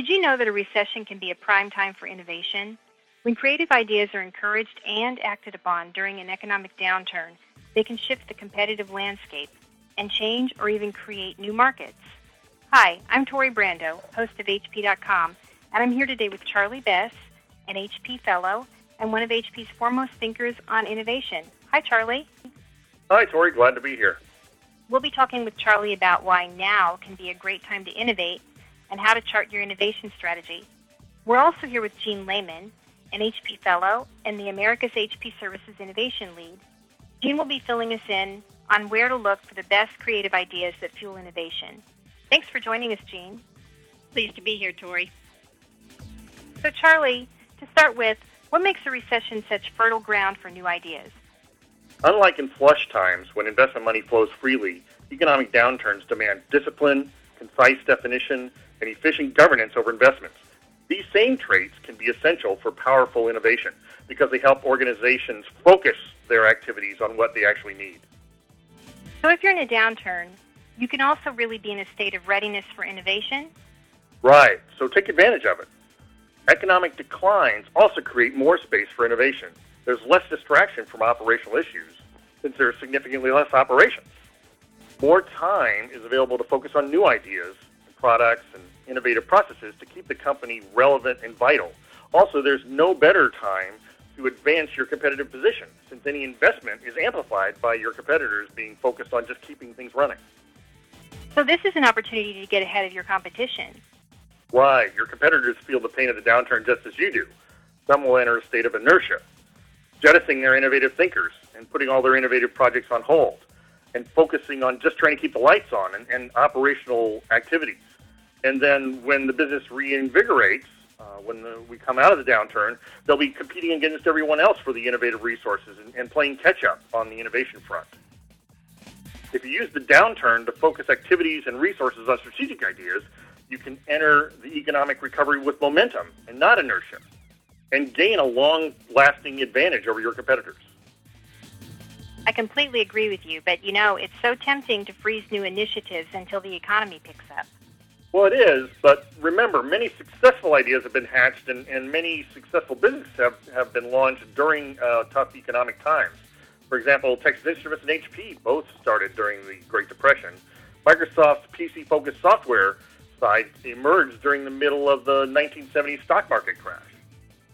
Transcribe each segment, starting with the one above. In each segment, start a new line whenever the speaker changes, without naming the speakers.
Did you know that a recession can be a prime time for innovation? When creative ideas are encouraged and acted upon during an economic downturn, they can shift the competitive landscape and change or even create new markets. Hi, I'm Tori Brando, host of HP.com, and I'm here today with Charlie Bess, an HP Fellow and one of HP's foremost thinkers on innovation. Hi, Charlie.
Hi, Tori. Glad to be here.
We'll be talking with Charlie about why now can be a great time to innovate and how to chart your innovation strategy. We're also here with Gene Lehman, an HP Fellow and the America's HP Services Innovation Lead. Gene will be filling us in on where to look for the best creative ideas that fuel innovation. Thanks for joining us, Gene.
Pleased to be here, Tori.
So, Charlie, to start with, what makes a recession such fertile ground for new ideas?
Unlike in flush times when investment money flows freely, economic downturns demand discipline, concise definition, and efficient governance over investments. These same traits can be essential for powerful innovation because they help organizations focus their activities on what they actually need.
So, if you're in a downturn, you can also really be in a state of readiness for innovation?
Right, so take advantage of it. Economic declines also create more space for innovation. There's less distraction from operational issues since there's significantly less operations. More time is available to focus on new ideas products and innovative processes to keep the company relevant and vital. Also, there's no better time to advance your competitive position since any investment is amplified by your competitors being focused on just keeping things running.
So, this is an opportunity to get ahead of your competition.
Why? Your competitors feel the pain of the downturn just as you do. Some will enter a state of inertia, jettisoning their innovative thinkers and putting all their innovative projects on hold and focusing on just trying to keep the lights on and, and operational activities. And then when the business reinvigorates, uh, when the, we come out of the downturn, they'll be competing against everyone else for the innovative resources and, and playing catch up on the innovation front. If you use the downturn to focus activities and resources on strategic ideas, you can enter the economic recovery with momentum and not inertia and gain a long lasting advantage over your competitors.
I completely agree with you, but you know, it's so tempting to freeze new initiatives until the economy picks up.
Well, it is, but remember, many successful ideas have been hatched and, and many successful businesses have, have been launched during uh, tough economic times. For example, Texas Instruments and HP both started during the Great Depression. Microsoft's PC focused software side emerged during the middle of the 1970 stock market crash.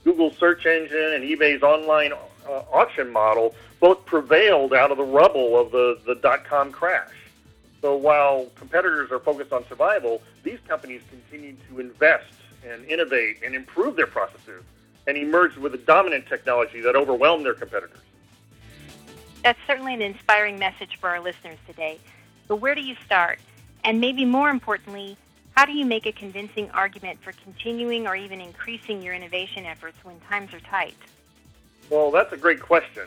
Google's search engine and eBay's online uh, auction model both prevailed out of the rubble of the, the dot com crash. So while competitors are focused on survival, these companies continue to invest and innovate and improve their processes and emerge with a dominant technology that overwhelmed their competitors.
That's certainly an inspiring message for our listeners today. But where do you start? And maybe more importantly, how do you make a convincing argument for continuing or even increasing your innovation efforts when times are tight?
Well, that's a great question.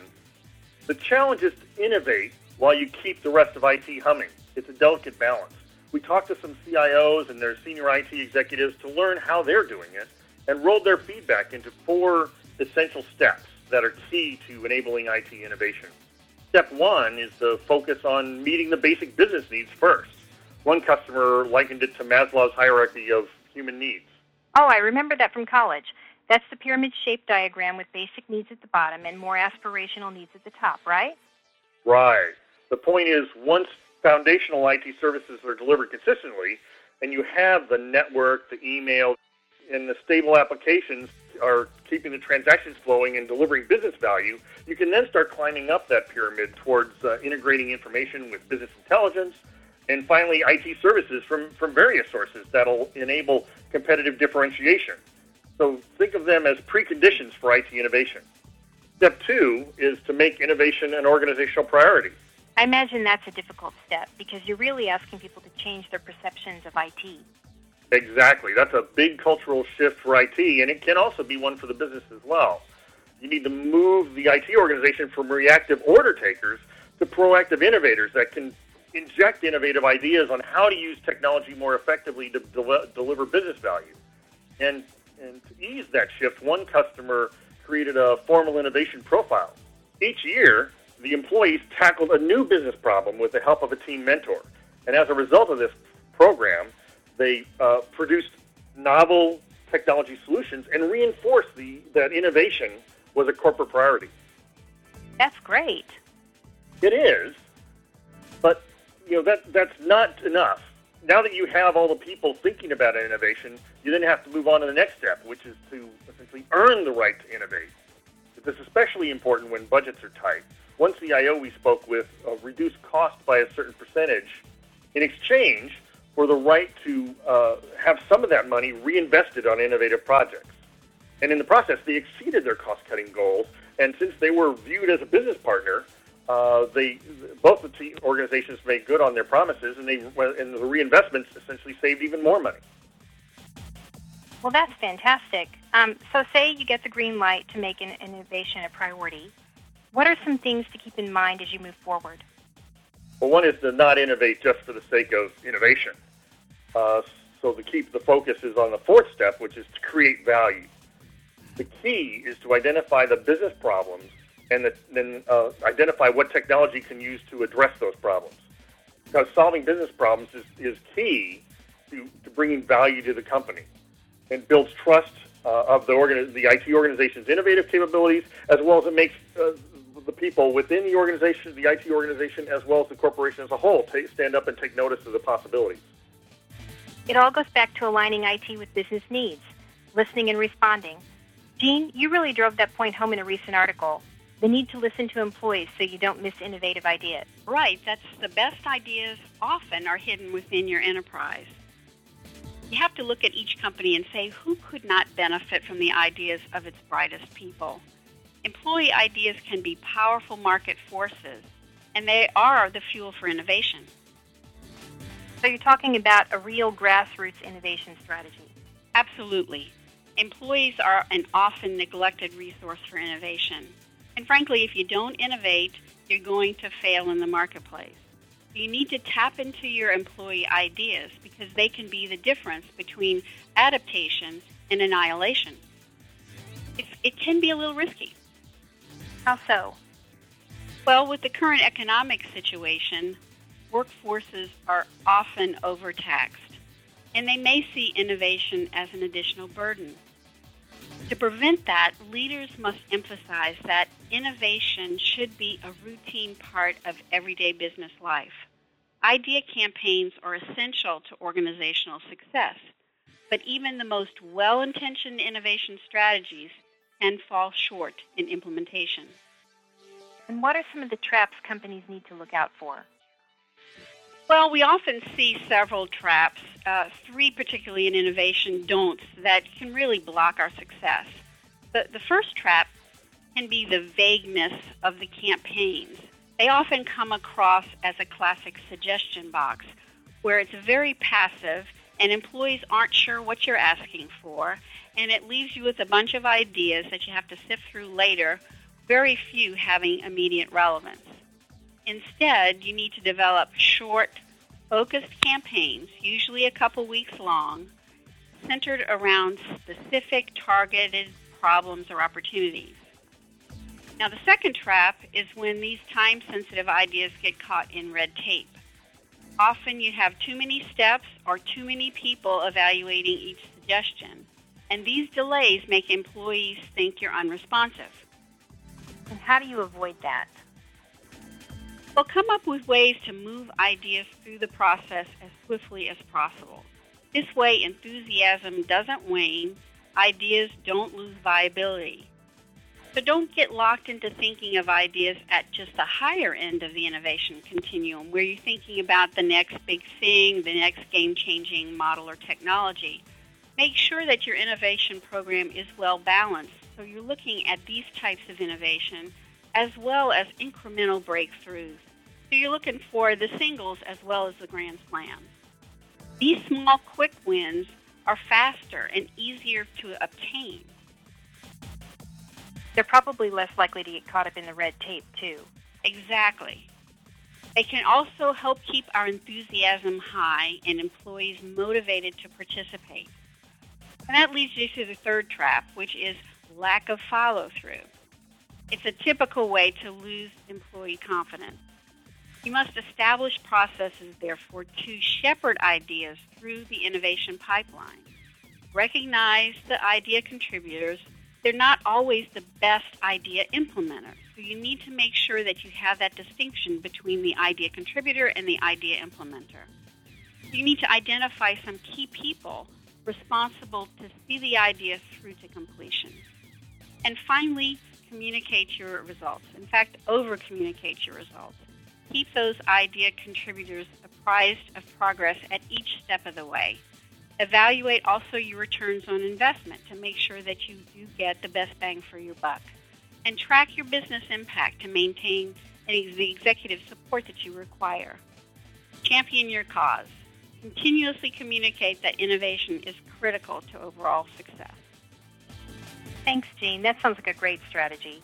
The challenge is to innovate while you keep the rest of IT humming. It's a delicate balance. We talked to some CIOs and their senior IT executives to learn how they're doing it and rolled their feedback into four essential steps that are key to enabling IT innovation. Step one is to focus on meeting the basic business needs first. One customer likened it to Maslow's hierarchy of human needs.
Oh, I remember that from college. That's the pyramid shaped diagram with basic needs at the bottom and more aspirational needs at the top, right?
Right. The point is, once foundational IT services are delivered consistently, and you have the network, the email, and the stable applications are keeping the transactions flowing and delivering business value, you can then start climbing up that pyramid towards uh, integrating information with business intelligence, and finally, IT services from, from various sources that'll enable competitive differentiation. So think of them as preconditions for IT innovation. Step two is to make innovation an organizational priority.
I imagine that's a difficult step because you're really asking people to change their perceptions of IT.
Exactly. That's a big cultural shift for IT, and it can also be one for the business as well. You need to move the IT organization from reactive order takers to proactive innovators that can inject innovative ideas on how to use technology more effectively to del- deliver business value. And, and to ease that shift, one customer created a formal innovation profile. Each year, the employees tackled a new business problem with the help of a team mentor. And as a result of this program, they uh, produced novel technology solutions and reinforced the, that innovation was a corporate priority.
That's great.
It is, but you know that that's not enough. Now that you have all the people thinking about innovation, you then have to move on to the next step, which is to essentially earn the right to innovate. This is especially important when budgets are tight. One CIO we spoke with uh, reduced cost by a certain percentage in exchange for the right to uh, have some of that money reinvested on innovative projects. And in the process, they exceeded their cost-cutting goals. And since they were viewed as a business partner, uh, they both the two organizations made good on their promises, and they and the reinvestments essentially saved even more money.
Well, that's fantastic. Um, so, say you get the green light to make an innovation a priority. What are some things to keep in mind as you move forward?
Well, one is to not innovate just for the sake of innovation. Uh, so the keep the focus is on the fourth step, which is to create value. The key is to identify the business problems and the, then uh, identify what technology can use to address those problems. Because solving business problems is, is key to, to bringing value to the company and builds trust uh, of the, organ- the IT organization's innovative capabilities, as well as it makes uh, the people within the organization, the IT organization, as well as the corporation as a whole, t- stand up and take notice of the possibilities.
It all goes back to aligning IT with business needs, listening and responding. Gene, you really drove that point home in a recent article. The need to listen to employees so you don't miss innovative ideas.
Right. That's the best ideas often are hidden within your enterprise. You have to look at each company and say who could not benefit from the ideas of its brightest people. Employee ideas can be powerful market forces, and they are the fuel for innovation.
So you're talking about a real grassroots innovation strategy.
Absolutely. Employees are an often neglected resource for innovation. And frankly, if you don't innovate, you're going to fail in the marketplace. You need to tap into your employee ideas because they can be the difference between adaptation and annihilation. It's, it can be a little risky.
How so?
Well, with the current economic situation, workforces are often overtaxed, and they may see innovation as an additional burden. To prevent that, leaders must emphasize that innovation should be a routine part of everyday business life. Idea campaigns are essential to organizational success, but even the most well intentioned innovation strategies can fall short in implementation.
And what are some of the traps companies need to look out for?
Well, we often see several traps, uh, three particularly in innovation don'ts that can really block our success. The, the first trap can be the vagueness of the campaigns. They often come across as a classic suggestion box where it's very passive and employees aren't sure what you're asking for, and it leaves you with a bunch of ideas that you have to sift through later, very few having immediate relevance. Instead, you need to develop short, focused campaigns, usually a couple weeks long, centered around specific targeted problems or opportunities. Now, the second trap is when these time sensitive ideas get caught in red tape. Often you have too many steps or too many people evaluating each suggestion, and these delays make employees think you're unresponsive.
And how do you avoid that?
Well, come up with ways to move ideas through the process as swiftly as possible. This way, enthusiasm doesn't wane, ideas don't lose viability. So don't get locked into thinking of ideas at just the higher end of the innovation continuum, where you're thinking about the next big thing, the next game changing model or technology. Make sure that your innovation program is well balanced. So you're looking at these types of innovation as well as incremental breakthroughs. So you're looking for the singles as well as the grand slams. These small, quick wins are faster and easier to obtain.
They're probably less likely to get caught up in the red tape, too.
Exactly. They can also help keep our enthusiasm high and employees motivated to participate. And that leads you to the third trap, which is lack of follow through. It's a typical way to lose employee confidence. You must establish processes, therefore, to shepherd ideas through the innovation pipeline. recognize the idea contributors. They're not always the best idea implementer. So you need to make sure that you have that distinction between the idea contributor and the idea implementer. You need to identify some key people responsible to see the idea through to completion. And finally, communicate your results. In fact, over communicate your results. Keep those idea contributors apprised of progress at each step of the way. Evaluate also your returns on investment to make sure that you do get the best bang for your buck. And track your business impact to maintain the executive support that you require. Champion your cause. Continuously communicate that innovation is critical to overall success.
Thanks, Jean. That sounds like a great strategy.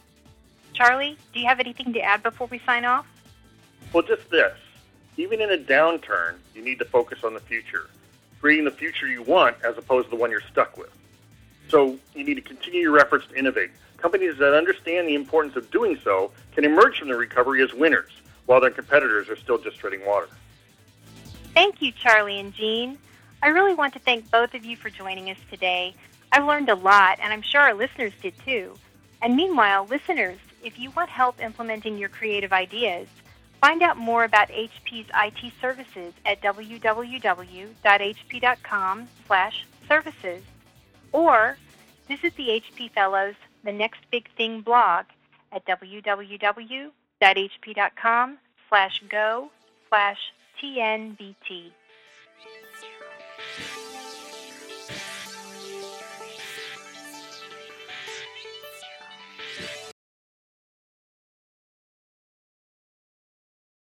Charlie, do you have anything to add before we sign off?
Well, just this. Even in a downturn, you need to focus on the future, creating the future you want as opposed to the one you're stuck with. So you need to continue your efforts to innovate. Companies that understand the importance of doing so can emerge from the recovery as winners, while their competitors are still just treading water.
Thank you, Charlie and Jean. I really want to thank both of you for joining us today. I've learned a lot, and I'm sure our listeners did too. And meanwhile, listeners, if you want help implementing your creative ideas, find out more about HP's IT services at www.hp.com/services, or visit the HP Fellows The Next Big Thing blog at www.hp.com/go/tnbt.